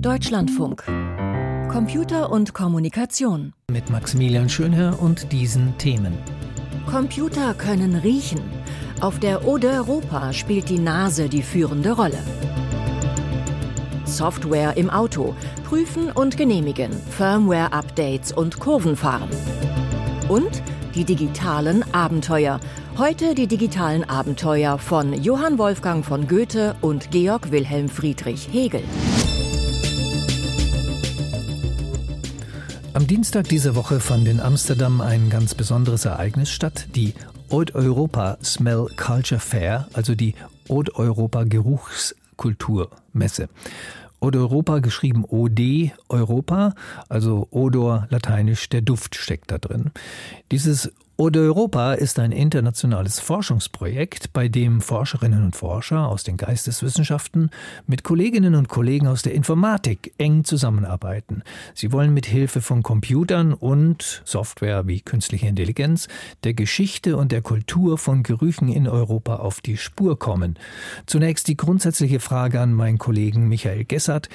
Deutschlandfunk. Computer und Kommunikation. Mit Maximilian Schönherr und diesen Themen. Computer können riechen. Auf der Ode Europa spielt die Nase die führende Rolle. Software im Auto. Prüfen und genehmigen. Firmware-Updates und Kurvenfahren. Und die digitalen Abenteuer. Heute die digitalen Abenteuer von Johann Wolfgang von Goethe und Georg Wilhelm Friedrich Hegel. Dienstag dieser Woche fand in Amsterdam ein ganz besonderes Ereignis statt, die Old Europa Smell Culture Fair, also die Old Europa Geruchskulturmesse. Oder Europa geschrieben OD Europa, also Odor lateinisch, der Duft steckt da drin. Dieses Ode Europa ist ein internationales Forschungsprojekt, bei dem Forscherinnen und Forscher aus den Geisteswissenschaften mit Kolleginnen und Kollegen aus der Informatik eng zusammenarbeiten. Sie wollen mit Hilfe von Computern und Software wie künstliche Intelligenz der Geschichte und der Kultur von Gerüchen in Europa auf die Spur kommen. Zunächst die grundsätzliche Frage an meinen Kollegen Michael Gessert.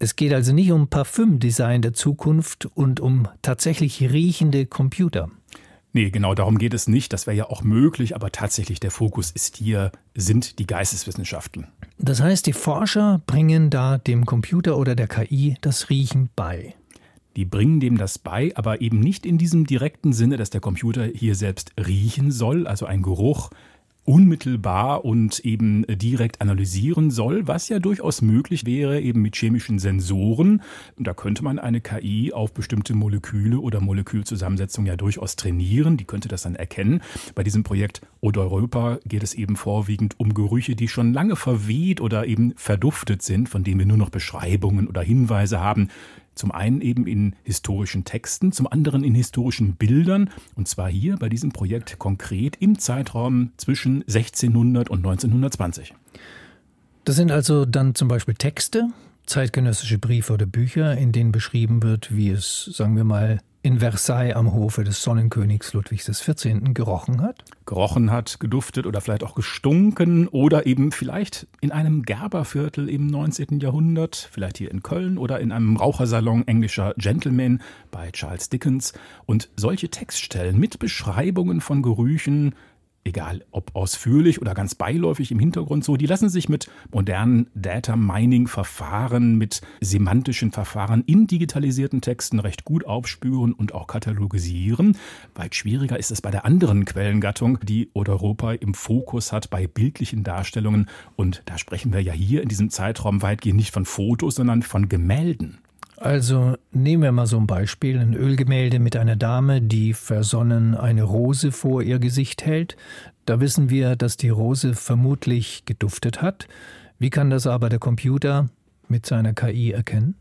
Es geht also nicht um Parfümdesign der Zukunft und um tatsächlich riechende Computer. Nee, genau darum geht es nicht. Das wäre ja auch möglich, aber tatsächlich der Fokus ist hier, sind die Geisteswissenschaften. Das heißt, die Forscher bringen da dem Computer oder der KI das Riechen bei. Die bringen dem das bei, aber eben nicht in diesem direkten Sinne, dass der Computer hier selbst riechen soll, also ein Geruch unmittelbar und eben direkt analysieren soll, was ja durchaus möglich wäre, eben mit chemischen Sensoren. Da könnte man eine KI auf bestimmte Moleküle oder Molekülzusammensetzungen ja durchaus trainieren. Die könnte das dann erkennen. Bei diesem Projekt Ode Europa geht es eben vorwiegend um Gerüche, die schon lange verweht oder eben verduftet sind, von denen wir nur noch Beschreibungen oder Hinweise haben. Zum einen eben in historischen Texten, zum anderen in historischen Bildern. Und zwar hier bei diesem Projekt konkret im Zeitraum zwischen 1600 und 1920. Das sind also dann zum Beispiel Texte, zeitgenössische Briefe oder Bücher, in denen beschrieben wird, wie es, sagen wir mal, in Versailles am Hofe des Sonnenkönigs Ludwigs XIV. gerochen hat? Gerochen hat, geduftet oder vielleicht auch gestunken oder eben vielleicht in einem Gerberviertel im 19. Jahrhundert, vielleicht hier in Köln oder in einem Rauchersalon englischer Gentlemen bei Charles Dickens. Und solche Textstellen mit Beschreibungen von Gerüchen, egal ob ausführlich oder ganz beiläufig im Hintergrund so, die lassen sich mit modernen Data Mining Verfahren, mit semantischen Verfahren in digitalisierten Texten recht gut aufspüren und auch katalogisieren. Weit schwieriger ist es bei der anderen Quellengattung, die Europa im Fokus hat bei bildlichen Darstellungen und da sprechen wir ja hier in diesem Zeitraum weitgehend nicht von Fotos, sondern von Gemälden. Also nehmen wir mal so ein Beispiel, ein Ölgemälde mit einer Dame, die versonnen eine Rose vor ihr Gesicht hält. Da wissen wir, dass die Rose vermutlich geduftet hat. Wie kann das aber der Computer mit seiner KI erkennen?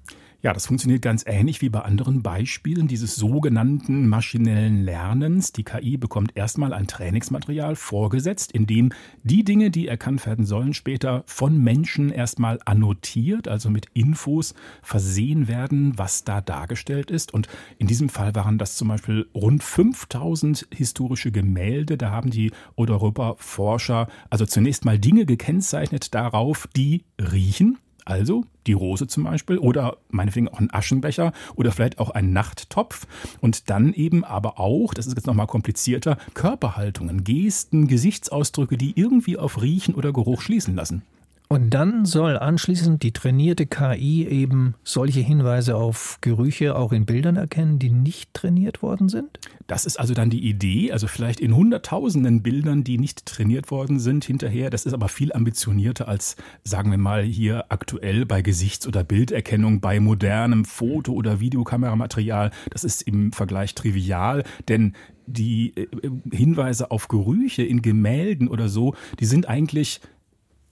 Ja, das funktioniert ganz ähnlich wie bei anderen Beispielen dieses sogenannten maschinellen Lernens. Die KI bekommt erstmal ein Trainingsmaterial vorgesetzt, in dem die Dinge, die erkannt werden sollen, später von Menschen erstmal annotiert, also mit Infos versehen werden, was da dargestellt ist. Und in diesem Fall waren das zum Beispiel rund 5000 historische Gemälde. Da haben die Europa-Forscher also zunächst mal Dinge gekennzeichnet darauf, die riechen also die Rose zum Beispiel oder meinetwegen auch ein Aschenbecher oder vielleicht auch ein Nachttopf und dann eben aber auch, das ist jetzt nochmal komplizierter, Körperhaltungen, Gesten, Gesichtsausdrücke, die irgendwie auf Riechen oder Geruch schließen lassen. Und dann soll anschließend die trainierte KI eben solche Hinweise auf Gerüche auch in Bildern erkennen, die nicht trainiert worden sind? Das ist also dann die Idee, also vielleicht in hunderttausenden Bildern, die nicht trainiert worden sind hinterher. Das ist aber viel ambitionierter als, sagen wir mal, hier aktuell bei Gesichts- oder Bilderkennung, bei modernem Foto- oder Videokameramaterial. Das ist im Vergleich trivial, denn die äh, Hinweise auf Gerüche in Gemälden oder so, die sind eigentlich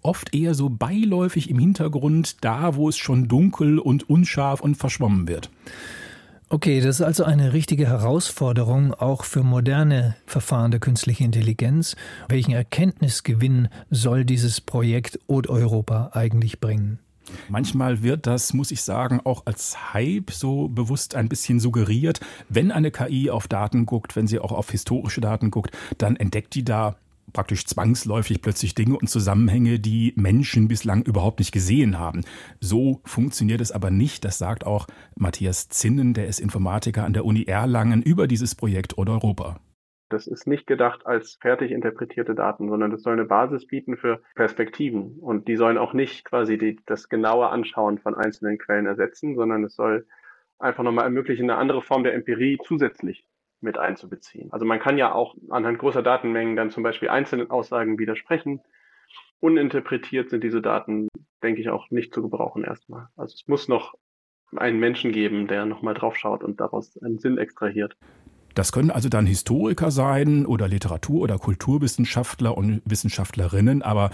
oft eher so beiläufig im Hintergrund, da wo es schon dunkel und unscharf und verschwommen wird. Okay, das ist also eine richtige Herausforderung auch für moderne Verfahren der künstlichen Intelligenz. Welchen Erkenntnisgewinn soll dieses Projekt Ode Europa eigentlich bringen? Manchmal wird das, muss ich sagen, auch als Hype so bewusst ein bisschen suggeriert. Wenn eine KI auf Daten guckt, wenn sie auch auf historische Daten guckt, dann entdeckt die da praktisch zwangsläufig plötzlich Dinge und Zusammenhänge, die Menschen bislang überhaupt nicht gesehen haben. So funktioniert es aber nicht. Das sagt auch Matthias Zinnen, der ist Informatiker an der Uni Erlangen über dieses Projekt Oder Europa. Das ist nicht gedacht als fertig interpretierte Daten, sondern das soll eine Basis bieten für Perspektiven. Und die sollen auch nicht quasi die, das genaue Anschauen von einzelnen Quellen ersetzen, sondern es soll einfach nochmal ermöglichen, eine andere Form der Empirie zusätzlich mit einzubeziehen. Also man kann ja auch anhand großer Datenmengen dann zum Beispiel einzelnen Aussagen widersprechen. Uninterpretiert sind diese Daten, denke ich, auch nicht zu gebrauchen erstmal. Also es muss noch einen Menschen geben, der nochmal draufschaut und daraus einen Sinn extrahiert. Das können also dann Historiker sein oder Literatur- oder Kulturwissenschaftler und Wissenschaftlerinnen, aber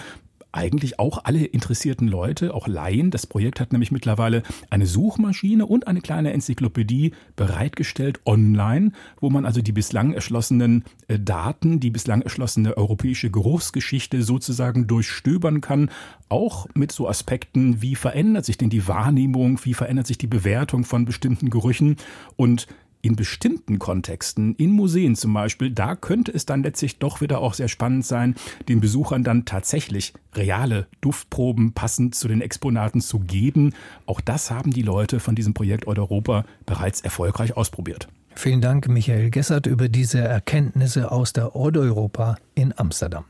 eigentlich auch alle interessierten Leute, auch Laien. Das Projekt hat nämlich mittlerweile eine Suchmaschine und eine kleine Enzyklopädie bereitgestellt online, wo man also die bislang erschlossenen äh, Daten, die bislang erschlossene europäische Geruchsgeschichte sozusagen durchstöbern kann, auch mit so Aspekten, wie verändert sich denn die Wahrnehmung, wie verändert sich die Bewertung von bestimmten Gerüchen und in bestimmten Kontexten, in Museen zum Beispiel, da könnte es dann letztlich doch wieder auch sehr spannend sein, den Besuchern dann tatsächlich reale Duftproben passend zu den Exponaten zu geben. Auch das haben die Leute von diesem Projekt Europa bereits erfolgreich ausprobiert. Vielen Dank, Michael Gessert, über diese Erkenntnisse aus der Europa in Amsterdam.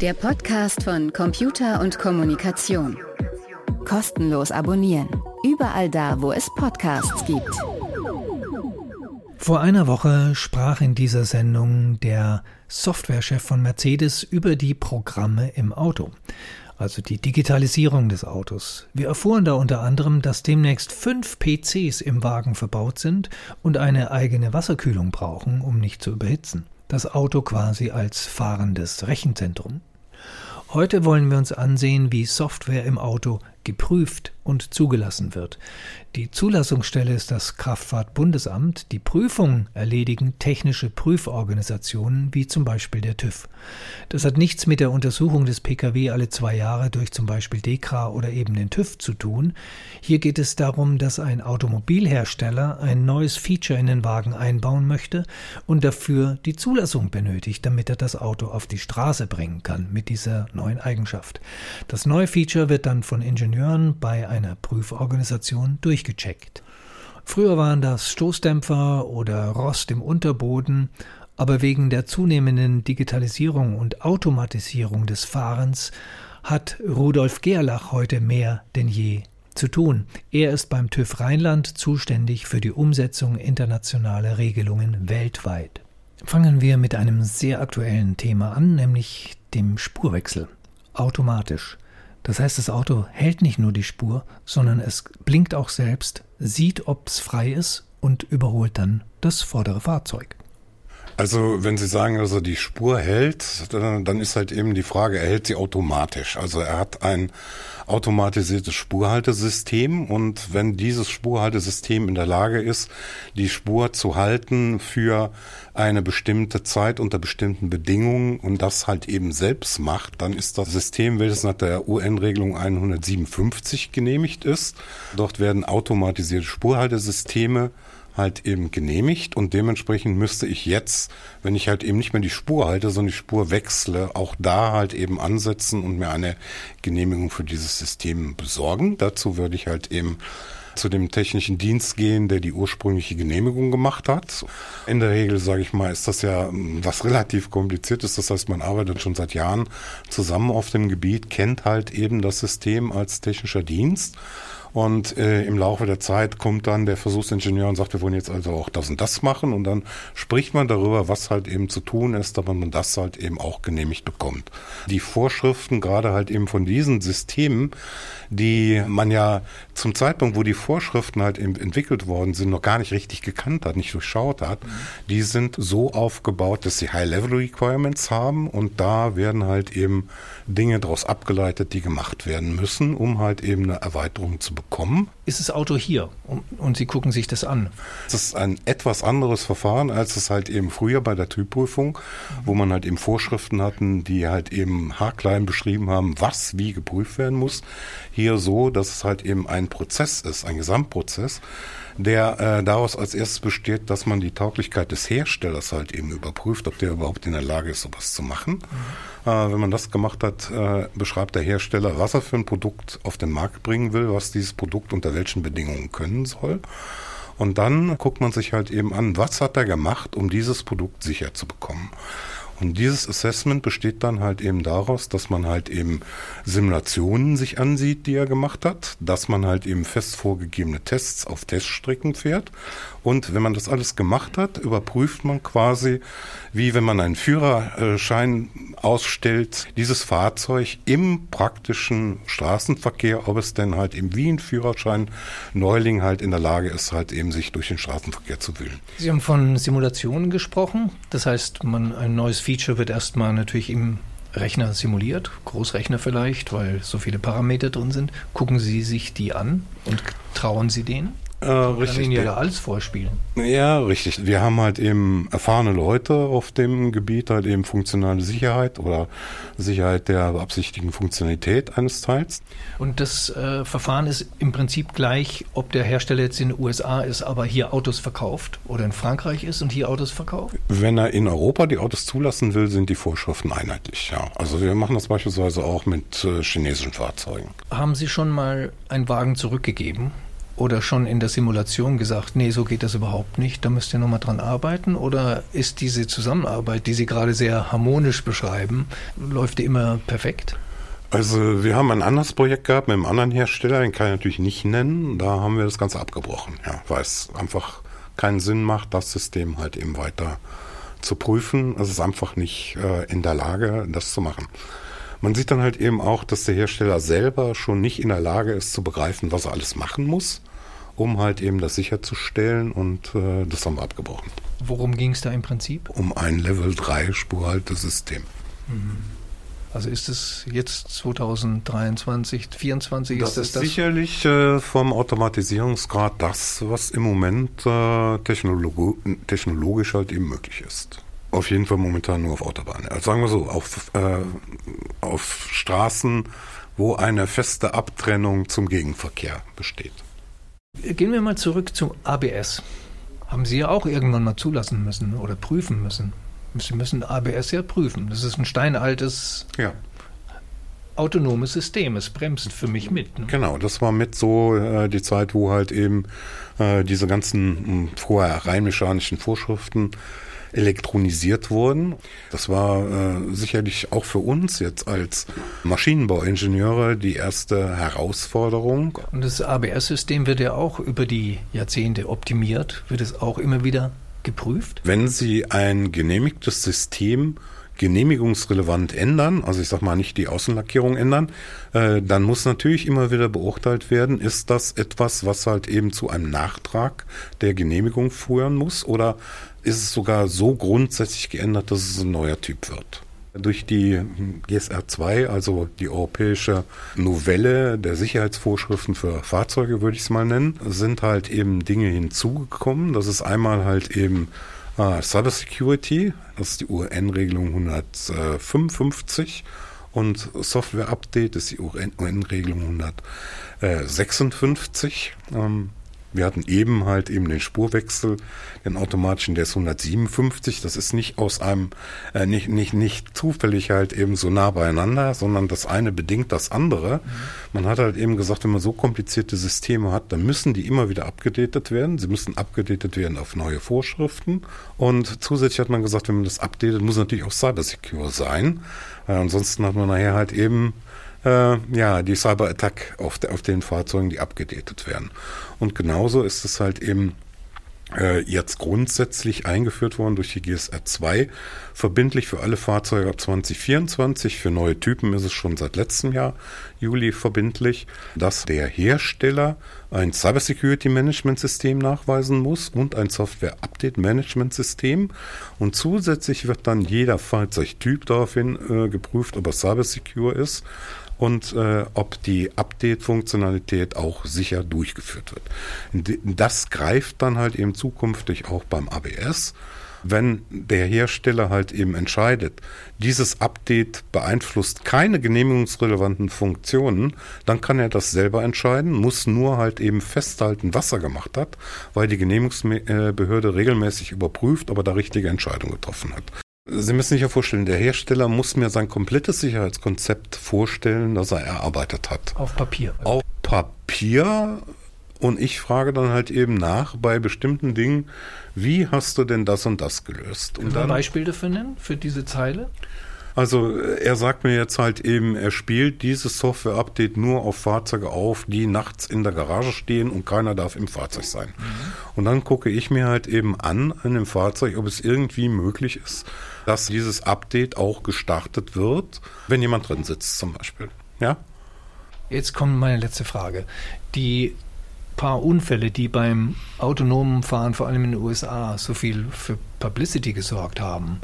Der Podcast von Computer und Kommunikation. Kostenlos abonnieren. Überall da, wo es Podcasts gibt. Vor einer Woche sprach in dieser Sendung der Softwarechef von Mercedes über die Programme im Auto, also die Digitalisierung des Autos. Wir erfuhren da unter anderem, dass demnächst fünf PCs im Wagen verbaut sind und eine eigene Wasserkühlung brauchen, um nicht zu überhitzen. Das Auto quasi als fahrendes Rechenzentrum. Heute wollen wir uns ansehen, wie Software im Auto geprüft und zugelassen wird. Die Zulassungsstelle ist das Kraftfahrtbundesamt. Die Prüfung erledigen technische Prüforganisationen wie zum Beispiel der TÜV. Das hat nichts mit der Untersuchung des Pkw alle zwei Jahre durch zum Beispiel DEKRA oder eben den TÜV zu tun. Hier geht es darum, dass ein Automobilhersteller ein neues Feature in den Wagen einbauen möchte und dafür die Zulassung benötigt, damit er das Auto auf die Straße bringen kann mit dieser neuen Eigenschaft. Das neue Feature wird dann von Ingenieuren bei einer Prüforganisation durchgecheckt. Früher waren das Stoßdämpfer oder Rost im Unterboden, aber wegen der zunehmenden Digitalisierung und Automatisierung des Fahrens hat Rudolf Gerlach heute mehr denn je zu tun. Er ist beim TÜV Rheinland zuständig für die Umsetzung internationaler Regelungen weltweit. Fangen wir mit einem sehr aktuellen Thema an, nämlich dem Spurwechsel. Automatisch. Das heißt, das Auto hält nicht nur die Spur, sondern es blinkt auch selbst, sieht, ob es frei ist und überholt dann das vordere Fahrzeug. Also wenn Sie sagen, also die Spur hält, dann, ist halt eben die Frage, er hält sie automatisch. Also er hat ein automatisiertes Spurhaltesystem und wenn dieses Spurhaltesystem in der Lage ist, die Spur zu halten für eine bestimmte Zeit unter bestimmten Bedingungen und das halt eben selbst macht, dann ist das System, welches nach der UN-Regelung 157 genehmigt ist. Dort werden automatisierte Spurhaltesysteme halt eben genehmigt und dementsprechend müsste ich jetzt, wenn ich halt eben nicht mehr die Spur halte, sondern die Spur wechsle, auch da halt eben ansetzen und mir eine Genehmigung für dieses System besorgen. Dazu würde ich halt eben zu dem technischen Dienst gehen, der die ursprüngliche Genehmigung gemacht hat. In der Regel, sage ich mal, ist das ja hm, was relativ kompliziert ist. Das heißt, man arbeitet schon seit Jahren zusammen auf dem Gebiet, kennt halt eben das System als technischer Dienst und äh, im Laufe der Zeit kommt dann der Versuchsingenieur und sagt, wir wollen jetzt also auch das und das machen. Und dann spricht man darüber, was halt eben zu tun ist, damit man das halt eben auch genehmigt bekommt. Die Vorschriften, gerade halt eben von diesen Systemen, die man ja zum Zeitpunkt, wo die Vorschriften halt eben entwickelt worden sind, noch gar nicht richtig gekannt hat, nicht durchschaut hat, mhm. die sind so aufgebaut, dass sie High-Level-Requirements haben und da werden halt eben Dinge daraus abgeleitet, die gemacht werden müssen, um halt eben eine Erweiterung zu bekommen. Ist das Auto hier und Sie gucken sich das an? Das ist ein etwas anderes Verfahren, als es halt eben früher bei der Typprüfung, wo man halt eben Vorschriften hatten, die halt eben haarklein beschrieben haben, was wie geprüft werden muss. Hier so, dass es halt eben ein Prozess ist, ein Gesamtprozess der äh, daraus als erstes besteht, dass man die Tauglichkeit des Herstellers halt eben überprüft, ob der überhaupt in der Lage ist, sowas zu machen. Mhm. Äh, wenn man das gemacht hat, äh, beschreibt der Hersteller, was er für ein Produkt auf den Markt bringen will, was dieses Produkt unter welchen Bedingungen können soll. Und dann guckt man sich halt eben an, was hat er gemacht, um dieses Produkt sicher zu bekommen. Und dieses Assessment besteht dann halt eben daraus, dass man halt eben Simulationen sich ansieht, die er gemacht hat, dass man halt eben fest vorgegebene Tests auf Teststrecken fährt. Und wenn man das alles gemacht hat, überprüft man quasi, wie wenn man einen Führerschein ausstellt, dieses Fahrzeug im praktischen Straßenverkehr, ob es denn halt eben wie ein Führerschein Neuling halt in der Lage ist, halt eben sich durch den Straßenverkehr zu wühlen. Sie haben von Simulationen gesprochen. Das heißt, man ein neues Feature wird erstmal natürlich im Rechner simuliert, Großrechner vielleicht, weil so viele Parameter drin sind. Gucken Sie sich die an und trauen Sie denen? Äh, richtig. Ihnen ja alles vorspielen. Ja, richtig. Wir haben halt eben erfahrene Leute auf dem Gebiet, halt eben funktionale Sicherheit oder Sicherheit der beabsichtigten Funktionalität eines Teils. Und das äh, Verfahren ist im Prinzip gleich, ob der Hersteller jetzt in den USA ist, aber hier Autos verkauft oder in Frankreich ist und hier Autos verkauft? Wenn er in Europa die Autos zulassen will, sind die Vorschriften einheitlich, ja. Also wir machen das beispielsweise auch mit äh, chinesischen Fahrzeugen. Haben Sie schon mal einen Wagen zurückgegeben? Oder schon in der Simulation gesagt, nee, so geht das überhaupt nicht, da müsst ihr nochmal dran arbeiten? Oder ist diese Zusammenarbeit, die Sie gerade sehr harmonisch beschreiben, läuft die immer perfekt? Also wir haben ein anderes Projekt gehabt mit einem anderen Hersteller, den kann ich natürlich nicht nennen. Da haben wir das Ganze abgebrochen, ja, weil es einfach keinen Sinn macht, das System halt eben weiter zu prüfen. Es ist einfach nicht äh, in der Lage, das zu machen. Man sieht dann halt eben auch, dass der Hersteller selber schon nicht in der Lage ist zu begreifen, was er alles machen muss um halt eben das sicherzustellen und äh, das haben wir abgebrochen. Worum ging es da im Prinzip? Um ein Level 3 Spurhaltesystem. Mhm. Also ist es jetzt 2023, 2024? Das ist, das ist das sicherlich äh, vom Automatisierungsgrad das, was im Moment äh, technolog technologisch halt eben möglich ist. Auf jeden Fall momentan nur auf Autobahnen. Also sagen wir so, auf, äh, auf Straßen, wo eine feste Abtrennung zum Gegenverkehr besteht. Gehen wir mal zurück zum ABS. Haben Sie ja auch irgendwann mal zulassen müssen oder prüfen müssen. Sie müssen ABS ja prüfen. Das ist ein steinaltes ja. autonomes System. Es bremst für mich mit. Ne? Genau, das war mit so äh, die Zeit, wo halt eben äh, diese ganzen mh, hm, vorher rein mechanischen Vorschriften elektronisiert wurden. Das war äh, sicherlich auch für uns jetzt als Maschinenbauingenieure die erste Herausforderung. Und das ABS-System wird ja auch über die Jahrzehnte optimiert, wird es auch immer wieder geprüft? Wenn Sie ein genehmigtes System genehmigungsrelevant ändern, also ich sag mal nicht die Außenlackierung ändern, äh, dann muss natürlich immer wieder beurteilt werden, ist das etwas, was halt eben zu einem Nachtrag der Genehmigung führen muss oder ist es sogar so grundsätzlich geändert, dass es ein neuer Typ wird. Durch die GSR 2, also die europäische Novelle der Sicherheitsvorschriften für Fahrzeuge, würde ich es mal nennen, sind halt eben Dinge hinzugekommen. Das ist einmal halt eben äh, Cyber Security, das ist die UN-Regelung 155 und Software Update ist die UN-Regelung 156. Ähm, wir hatten eben halt eben den Spurwechsel, den automatischen, der ist 157. Das ist nicht aus einem, äh, nicht, nicht, nicht zufällig halt eben so nah beieinander, sondern das eine bedingt das andere. Mhm. Man hat halt eben gesagt, wenn man so komplizierte Systeme hat, dann müssen die immer wieder abgedatet werden. Sie müssen abgedatet werden auf neue Vorschriften. Und zusätzlich hat man gesagt, wenn man das updatet, muss natürlich auch cybersecure sein. Äh, ansonsten hat man nachher halt eben äh, ja, die Cyber-Attack auf, auf den Fahrzeugen, die abgedatet werden. Und genauso ist es halt eben äh, jetzt grundsätzlich eingeführt worden durch die GSR 2, verbindlich für alle Fahrzeuge ab 2024. Für neue Typen ist es schon seit letztem Jahr, Juli, verbindlich, dass der Hersteller ein Cybersecurity Management System nachweisen muss und ein Software Update Management System. Und zusätzlich wird dann jeder Fahrzeugtyp daraufhin äh, geprüft, ob er cybersecure ist und äh, ob die Update-Funktionalität auch sicher durchgeführt wird. Das greift dann halt eben zukünftig auch beim ABS. wenn der Hersteller halt eben entscheidet, dieses Update beeinflusst keine genehmigungsrelevanten Funktionen, dann kann er das selber entscheiden, muss nur halt eben festhalten, was er gemacht hat, weil die Genehmigungsbehörde regelmäßig überprüft, ob er da richtige Entscheidungen getroffen hat. Sie müssen sich ja vorstellen, der Hersteller muss mir sein komplettes Sicherheitskonzept vorstellen, das er erarbeitet hat. Auf Papier. Auf Papier. Und ich frage dann halt eben nach bei bestimmten Dingen, wie hast du denn das und das gelöst? Können und dann, ein Beispiel dafür nennen, für diese Zeile? Also er sagt mir jetzt halt eben, er spielt dieses Software-Update nur auf Fahrzeuge auf, die nachts in der Garage stehen und keiner darf im Fahrzeug sein. Mhm. Und dann gucke ich mir halt eben an in dem Fahrzeug, ob es irgendwie möglich ist, dass dieses Update auch gestartet wird, wenn jemand drin sitzt zum Beispiel. Ja? Jetzt kommt meine letzte Frage. Die paar Unfälle, die beim autonomen Fahren, vor allem in den USA, so viel für Publicity gesorgt haben,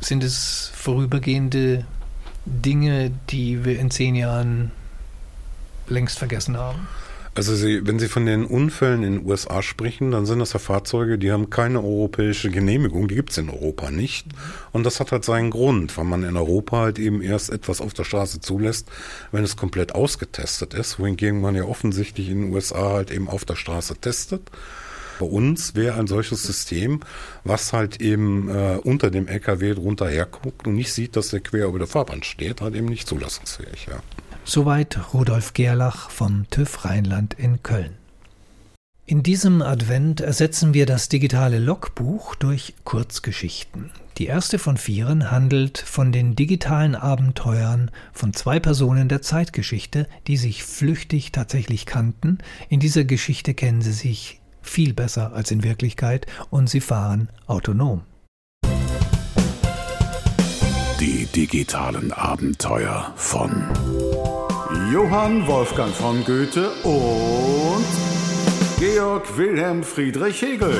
sind es vorübergehende Dinge, die wir in zehn Jahren längst vergessen haben? Also Sie, wenn Sie von den Unfällen in den USA sprechen, dann sind das ja Fahrzeuge, die haben keine europäische Genehmigung, die gibt es in Europa nicht. Und das hat halt seinen Grund, weil man in Europa halt eben erst etwas auf der Straße zulässt, wenn es komplett ausgetestet ist, wohingegen man ja offensichtlich in den USA halt eben auf der Straße testet. Bei uns wäre ein solches System, was halt eben äh, unter dem LKW drunter herguckt und nicht sieht, dass der quer über der Fahrbahn steht, halt eben nicht zulassungsfähig, ja. Soweit Rudolf Gerlach vom TÜV Rheinland in Köln. In diesem Advent ersetzen wir das digitale Logbuch durch Kurzgeschichten. Die erste von vieren handelt von den digitalen Abenteuern von zwei Personen der Zeitgeschichte, die sich flüchtig tatsächlich kannten. In dieser Geschichte kennen sie sich viel besser als in Wirklichkeit und sie fahren autonom. Die digitalen Abenteuer von Johann Wolfgang von Goethe und Georg Wilhelm Friedrich Hegel.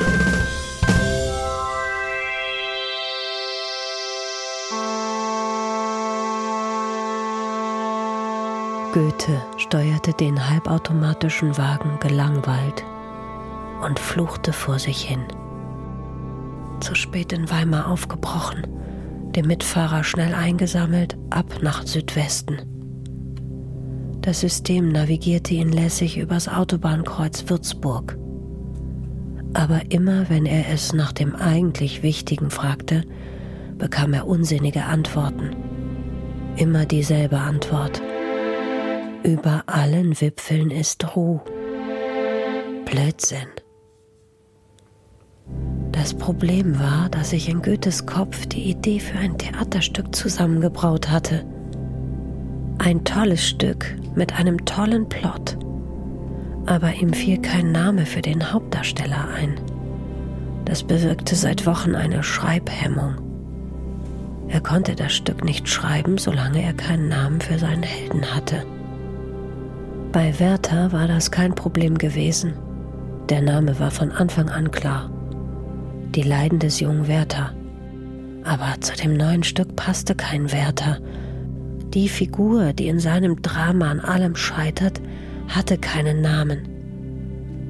Goethe steuerte den halbautomatischen Wagen gelangweilt und fluchte vor sich hin. Zu spät in Weimar aufgebrochen, den Mitfahrer schnell eingesammelt, ab nach Südwesten. Das System navigierte ihn lässig übers Autobahnkreuz Würzburg. Aber immer wenn er es nach dem eigentlich Wichtigen fragte, bekam er unsinnige Antworten. Immer dieselbe Antwort. Über allen Wipfeln ist Ruhe. Blödsinn. Das Problem war, dass ich in Goethes Kopf die Idee für ein Theaterstück zusammengebraut hatte. Ein tolles Stück mit einem tollen Plot. Aber ihm fiel kein Name für den Hauptdarsteller ein. Das bewirkte seit Wochen eine Schreibhemmung. Er konnte das Stück nicht schreiben, solange er keinen Namen für seinen Helden hatte. Bei Werther war das kein Problem gewesen. Der Name war von Anfang an klar die Leiden des jungen Werther. Aber zu dem neuen Stück passte kein Werther. Die Figur, die in seinem Drama an allem scheitert, hatte keinen Namen.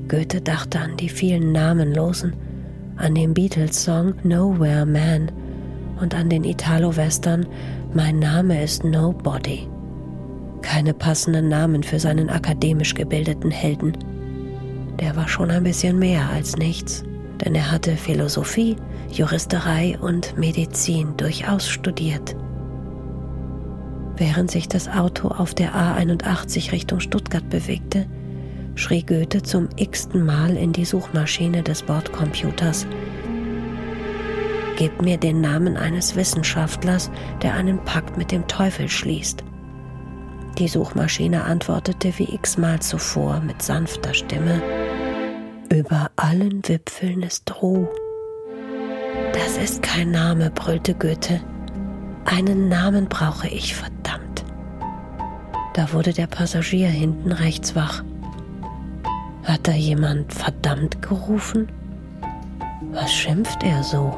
Goethe dachte an die vielen Namenlosen, an den Beatles-Song Nowhere Man und an den Italo-Western Mein Name ist Nobody. Keine passenden Namen für seinen akademisch gebildeten Helden. Der war schon ein bisschen mehr als nichts denn er hatte Philosophie, Juristerei und Medizin durchaus studiert. Während sich das Auto auf der A81 Richtung Stuttgart bewegte, schrie Goethe zum x-ten Mal in die Suchmaschine des Bordcomputers. Gib mir den Namen eines Wissenschaftlers, der einen Pakt mit dem Teufel schließt. Die Suchmaschine antwortete wie x-mal zuvor mit sanfter Stimme. Über allen Wipfeln ist Ruh. Das ist kein Name, brüllte Goethe. Einen Namen brauche ich, verdammt. Da wurde der Passagier hinten rechts wach. Hat da jemand verdammt gerufen? Was schimpft er so?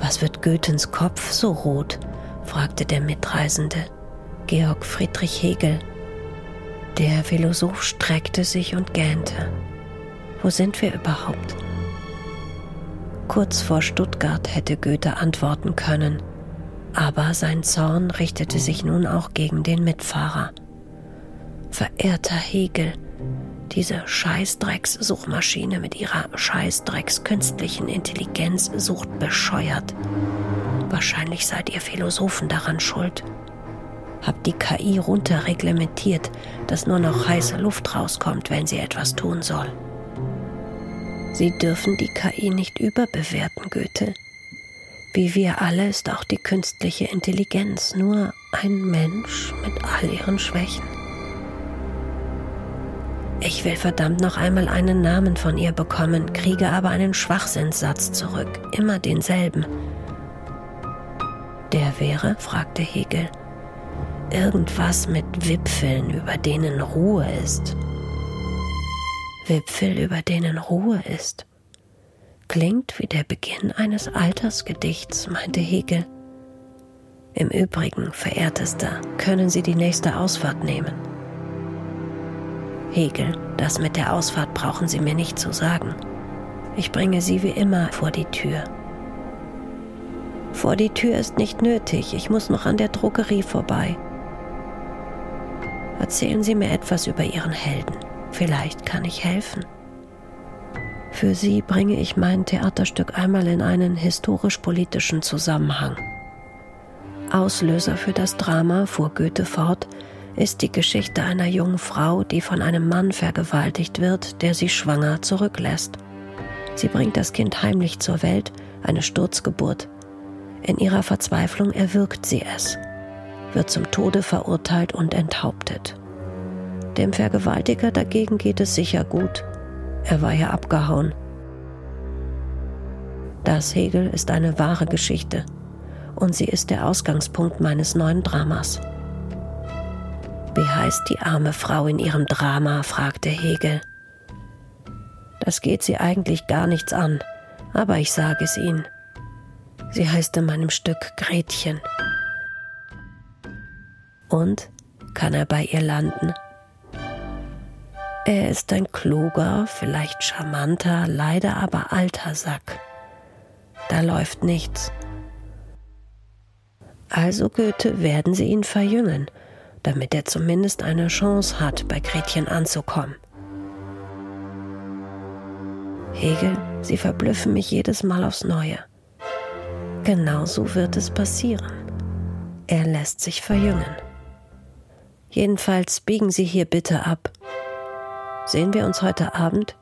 Was wird Goethens Kopf so rot? fragte der Mitreisende, Georg Friedrich Hegel. Der Philosoph streckte sich und gähnte. Wo sind wir überhaupt? Kurz vor Stuttgart hätte Goethe antworten können, aber sein Zorn richtete sich nun auch gegen den Mitfahrer. Verehrter Hegel, diese Scheißdrecks-Suchmaschine mit ihrer Scheißdrecks-künstlichen Intelligenz sucht bescheuert. Wahrscheinlich seid ihr Philosophen daran schuld. Habt die KI runterreglementiert, dass nur noch heiße Luft rauskommt, wenn sie etwas tun soll. Sie dürfen die KI nicht überbewerten, Goethe. Wie wir alle ist auch die künstliche Intelligenz nur ein Mensch mit all ihren Schwächen. Ich will verdammt noch einmal einen Namen von ihr bekommen, kriege aber einen Schwachsinnssatz zurück, immer denselben. Der wäre, fragte Hegel, irgendwas mit Wipfeln, über denen Ruhe ist. Wipfel, über denen Ruhe ist. Klingt wie der Beginn eines Altersgedichts, meinte Hegel. Im Übrigen, verehrtester, können Sie die nächste Ausfahrt nehmen. Hegel, das mit der Ausfahrt brauchen Sie mir nicht zu sagen. Ich bringe Sie wie immer vor die Tür. Vor die Tür ist nicht nötig, ich muss noch an der Druckerie vorbei. Erzählen Sie mir etwas über Ihren Helden. Vielleicht kann ich helfen. Für Sie bringe ich mein Theaterstück einmal in einen historisch-politischen Zusammenhang. Auslöser für das Drama, fuhr Goethe fort, ist die Geschichte einer jungen Frau, die von einem Mann vergewaltigt wird, der sie schwanger zurücklässt. Sie bringt das Kind heimlich zur Welt, eine Sturzgeburt. In ihrer Verzweiflung erwürgt sie es, wird zum Tode verurteilt und enthauptet. Dem Vergewaltiger dagegen geht es sicher gut. Er war ja abgehauen. Das Hegel ist eine wahre Geschichte und sie ist der Ausgangspunkt meines neuen Dramas. Wie heißt die arme Frau in ihrem Drama? fragte Hegel. Das geht sie eigentlich gar nichts an, aber ich sage es Ihnen. Sie heißt in meinem Stück Gretchen. Und kann er bei ihr landen? Er ist ein kluger, vielleicht charmanter, leider aber alter Sack. Da läuft nichts. Also Goethe werden sie ihn verjüngen damit er zumindest eine Chance hat, bei Gretchen anzukommen. Hegel, Sie verblüffen mich jedes Mal aufs Neue. Genauso wird es passieren. Er lässt sich verjüngen. Jedenfalls biegen Sie hier bitte ab. Sehen wir uns heute Abend?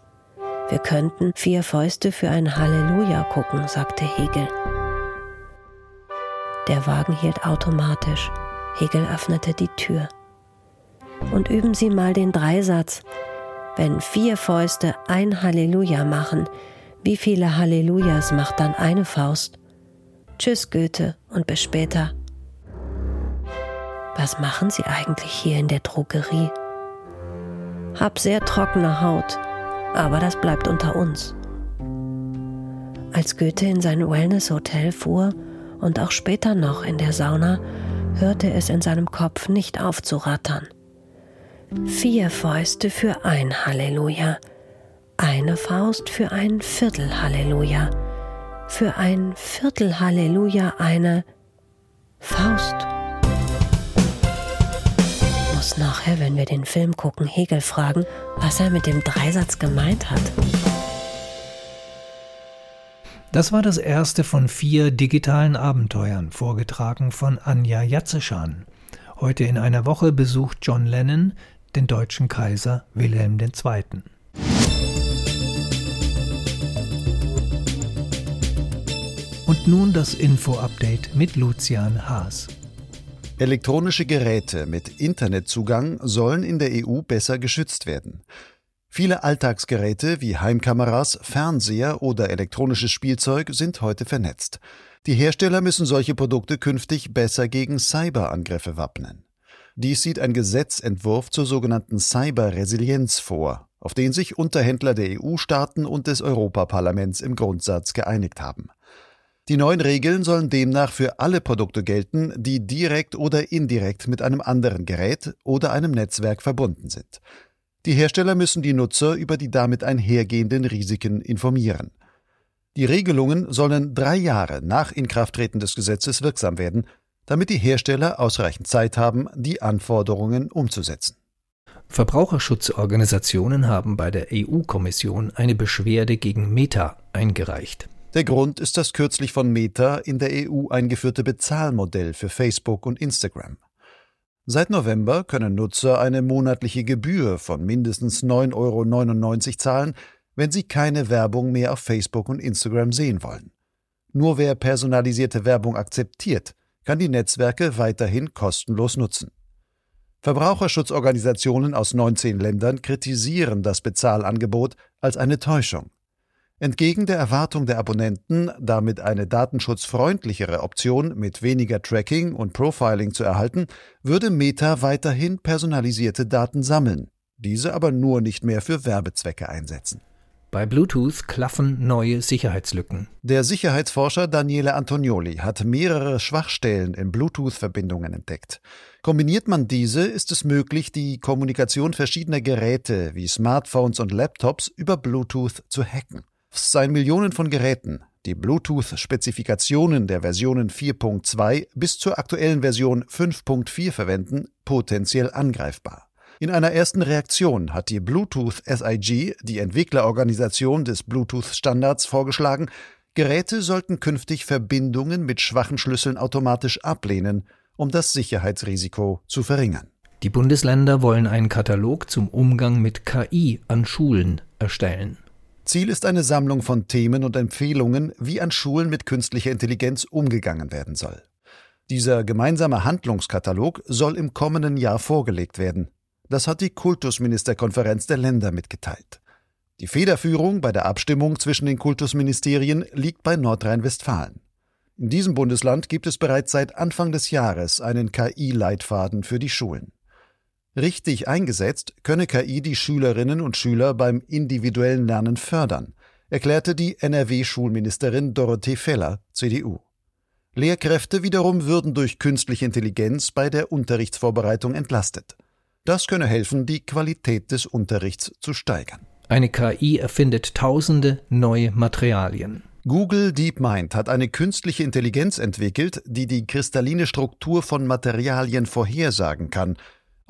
Wir könnten vier Fäuste für ein Halleluja gucken, sagte Hegel. Der Wagen hielt automatisch. Hegel öffnete die Tür. Und üben Sie mal den Dreisatz. Wenn vier Fäuste ein Halleluja machen, wie viele Hallelujahs macht dann eine Faust? Tschüss, Goethe, und bis später. Was machen Sie eigentlich hier in der Drogerie? Hab sehr trockene Haut, aber das bleibt unter uns. Als Goethe in sein Wellness-Hotel fuhr und auch später noch in der Sauna, hörte es in seinem Kopf nicht auf zu rattern. Vier Fäuste für ein Halleluja, eine Faust für ein Viertel Halleluja, für ein Viertel Halleluja eine Faust. Muss nachher, wenn wir den Film gucken, Hegel fragen, was er mit dem Dreisatz gemeint hat. Das war das erste von vier digitalen Abenteuern, vorgetragen von Anja Jatzeschan. Heute in einer Woche besucht John Lennon den deutschen Kaiser Wilhelm II. Und nun das Info-Update mit Lucian Haas. Elektronische Geräte mit Internetzugang sollen in der EU besser geschützt werden. Viele Alltagsgeräte wie Heimkameras, Fernseher oder elektronisches Spielzeug sind heute vernetzt. Die Hersteller müssen solche Produkte künftig besser gegen Cyberangriffe wappnen. Dies sieht ein Gesetzentwurf zur sogenannten Cyberresilienz vor, auf den sich Unterhändler der EU-Staaten und des Europaparlaments im Grundsatz geeinigt haben. Die neuen Regeln sollen demnach für alle Produkte gelten, die direkt oder indirekt mit einem anderen Gerät oder einem Netzwerk verbunden sind. Die Hersteller müssen die Nutzer über die damit einhergehenden Risiken informieren. Die Regelungen sollen drei Jahre nach Inkrafttreten des Gesetzes wirksam werden, damit die Hersteller ausreichend Zeit haben, die Anforderungen umzusetzen. Verbraucherschutzorganisationen haben bei der EU-Kommission eine Beschwerde gegen Meta eingereicht. Der Grund ist das kürzlich von Meta in der EU eingeführte Bezahlmodell für Facebook und Instagram. Seit November können Nutzer eine monatliche Gebühr von mindestens 9,99 Euro zahlen, wenn sie keine Werbung mehr auf Facebook und Instagram sehen wollen. Nur wer personalisierte Werbung akzeptiert, kann die Netzwerke weiterhin kostenlos nutzen. Verbraucherschutzorganisationen aus 19 Ländern kritisieren das Bezahlangebot als eine Täuschung. Entgegen der Erwartung der Abonnenten, damit eine datenschutzfreundlichere Option mit weniger Tracking und Profiling zu erhalten, würde Meta weiterhin personalisierte Daten sammeln, diese aber nur nicht mehr für Werbezwecke einsetzen. Bei Bluetooth klaffen neue Sicherheitslücken. Der Sicherheitsforscher Daniele Antonioli hat mehrere Schwachstellen in Bluetooth-Verbindungen entdeckt. Kombiniert man diese, ist es möglich, die Kommunikation verschiedener Geräte wie Smartphones und Laptops über Bluetooth zu hacken. Seien Millionen von Geräten, die Bluetooth-Spezifikationen der Versionen 4.2 bis zur aktuellen Version 5.4 verwenden, potenziell angreifbar. In einer ersten Reaktion hat die Bluetooth SIG, die Entwicklerorganisation des Bluetooth-Standards, vorgeschlagen, Geräte sollten künftig Verbindungen mit schwachen Schlüsseln automatisch ablehnen, um das Sicherheitsrisiko zu verringern. Die Bundesländer wollen einen Katalog zum Umgang mit KI an Schulen erstellen. Ziel ist eine Sammlung von Themen und Empfehlungen, wie an Schulen mit künstlicher Intelligenz umgegangen werden soll. Dieser gemeinsame Handlungskatalog soll im kommenden Jahr vorgelegt werden. Das hat die Kultusministerkonferenz der Länder mitgeteilt. Die Federführung bei der Abstimmung zwischen den Kultusministerien liegt bei Nordrhein-Westfalen. In diesem Bundesland gibt es bereits seit Anfang des Jahres einen KI-Leitfaden für die Schulen. Richtig eingesetzt könne KI die Schülerinnen und Schüler beim individuellen Lernen fördern, erklärte die NRW-Schulministerin Dorothee Feller, CDU. Lehrkräfte wiederum würden durch künstliche Intelligenz bei der Unterrichtsvorbereitung entlastet. Das könne helfen, die Qualität des Unterrichts zu steigern. Eine KI erfindet tausende neue Materialien. Google DeepMind hat eine künstliche Intelligenz entwickelt, die die kristalline Struktur von Materialien vorhersagen kann,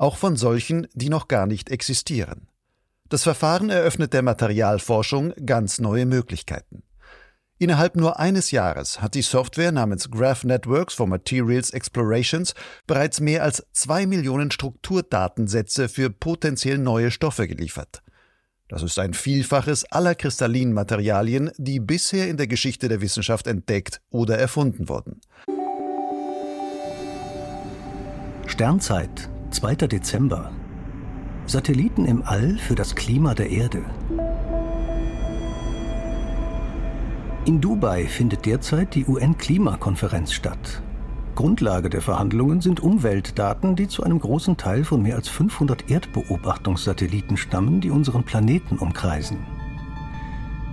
auch von solchen, die noch gar nicht existieren. Das Verfahren eröffnet der Materialforschung ganz neue Möglichkeiten. Innerhalb nur eines Jahres hat die Software namens Graph Networks for Materials Explorations bereits mehr als zwei Millionen Strukturdatensätze für potenziell neue Stoffe geliefert. Das ist ein Vielfaches aller kristallinen Materialien, die bisher in der Geschichte der Wissenschaft entdeckt oder erfunden wurden. Sternzeit, 2. Dezember. Satelliten im All für das Klima der Erde. In Dubai findet derzeit die UN-Klimakonferenz statt. Grundlage der Verhandlungen sind Umweltdaten, die zu einem großen Teil von mehr als 500 Erdbeobachtungssatelliten stammen, die unseren Planeten umkreisen.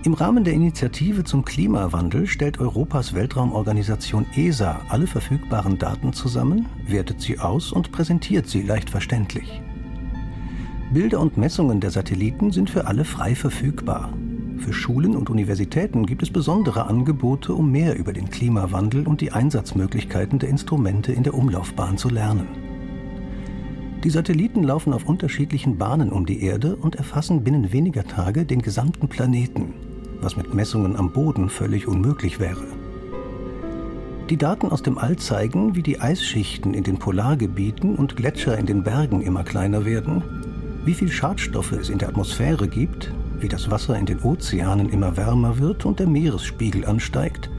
Im Rahmen der Initiative zum Klimawandel stellt Europas Weltraumorganisation ESA alle verfügbaren Daten zusammen, wertet sie aus und präsentiert sie leicht verständlich. Bilder und Messungen der Satelliten sind für alle frei verfügbar. Für Schulen und Universitäten gibt es besondere Angebote, um mehr über den Klimawandel und die Einsatzmöglichkeiten der Instrumente in der Umlaufbahn zu lernen. Die Satelliten laufen auf unterschiedlichen Bahnen um die Erde und erfassen binnen weniger Tage den gesamten Planeten, was mit Messungen am Boden völlig unmöglich wäre. Die Daten aus dem All zeigen, wie die Eisschichten in den Polargebieten und Gletscher in den Bergen immer kleiner werden, wie viel Schadstoffe es in der Atmosphäre gibt, wie das Wasser in den Ozeanen immer wärmer wird und der Meeresspiegel ansteigt,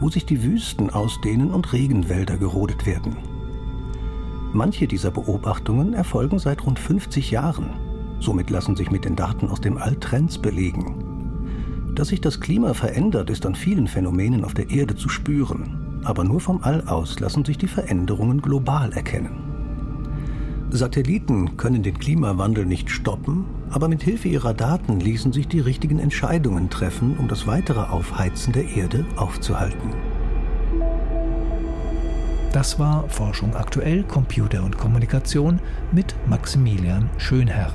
wo sich die Wüsten ausdehnen und Regenwälder gerodet werden. Manche dieser Beobachtungen erfolgen seit rund 50 Jahren. Somit lassen sich mit den Daten aus dem All Trends belegen. Dass sich das Klima verändert, ist an vielen Phänomenen auf der Erde zu spüren. Aber nur vom All aus lassen sich die Veränderungen global erkennen. Satelliten können den Klimawandel nicht stoppen, aber mit Hilfe ihrer Daten ließen sich die richtigen Entscheidungen treffen, um das weitere Aufheizen der Erde aufzuhalten. Das war Forschung aktuell, Computer und Kommunikation mit Maximilian Schönherr.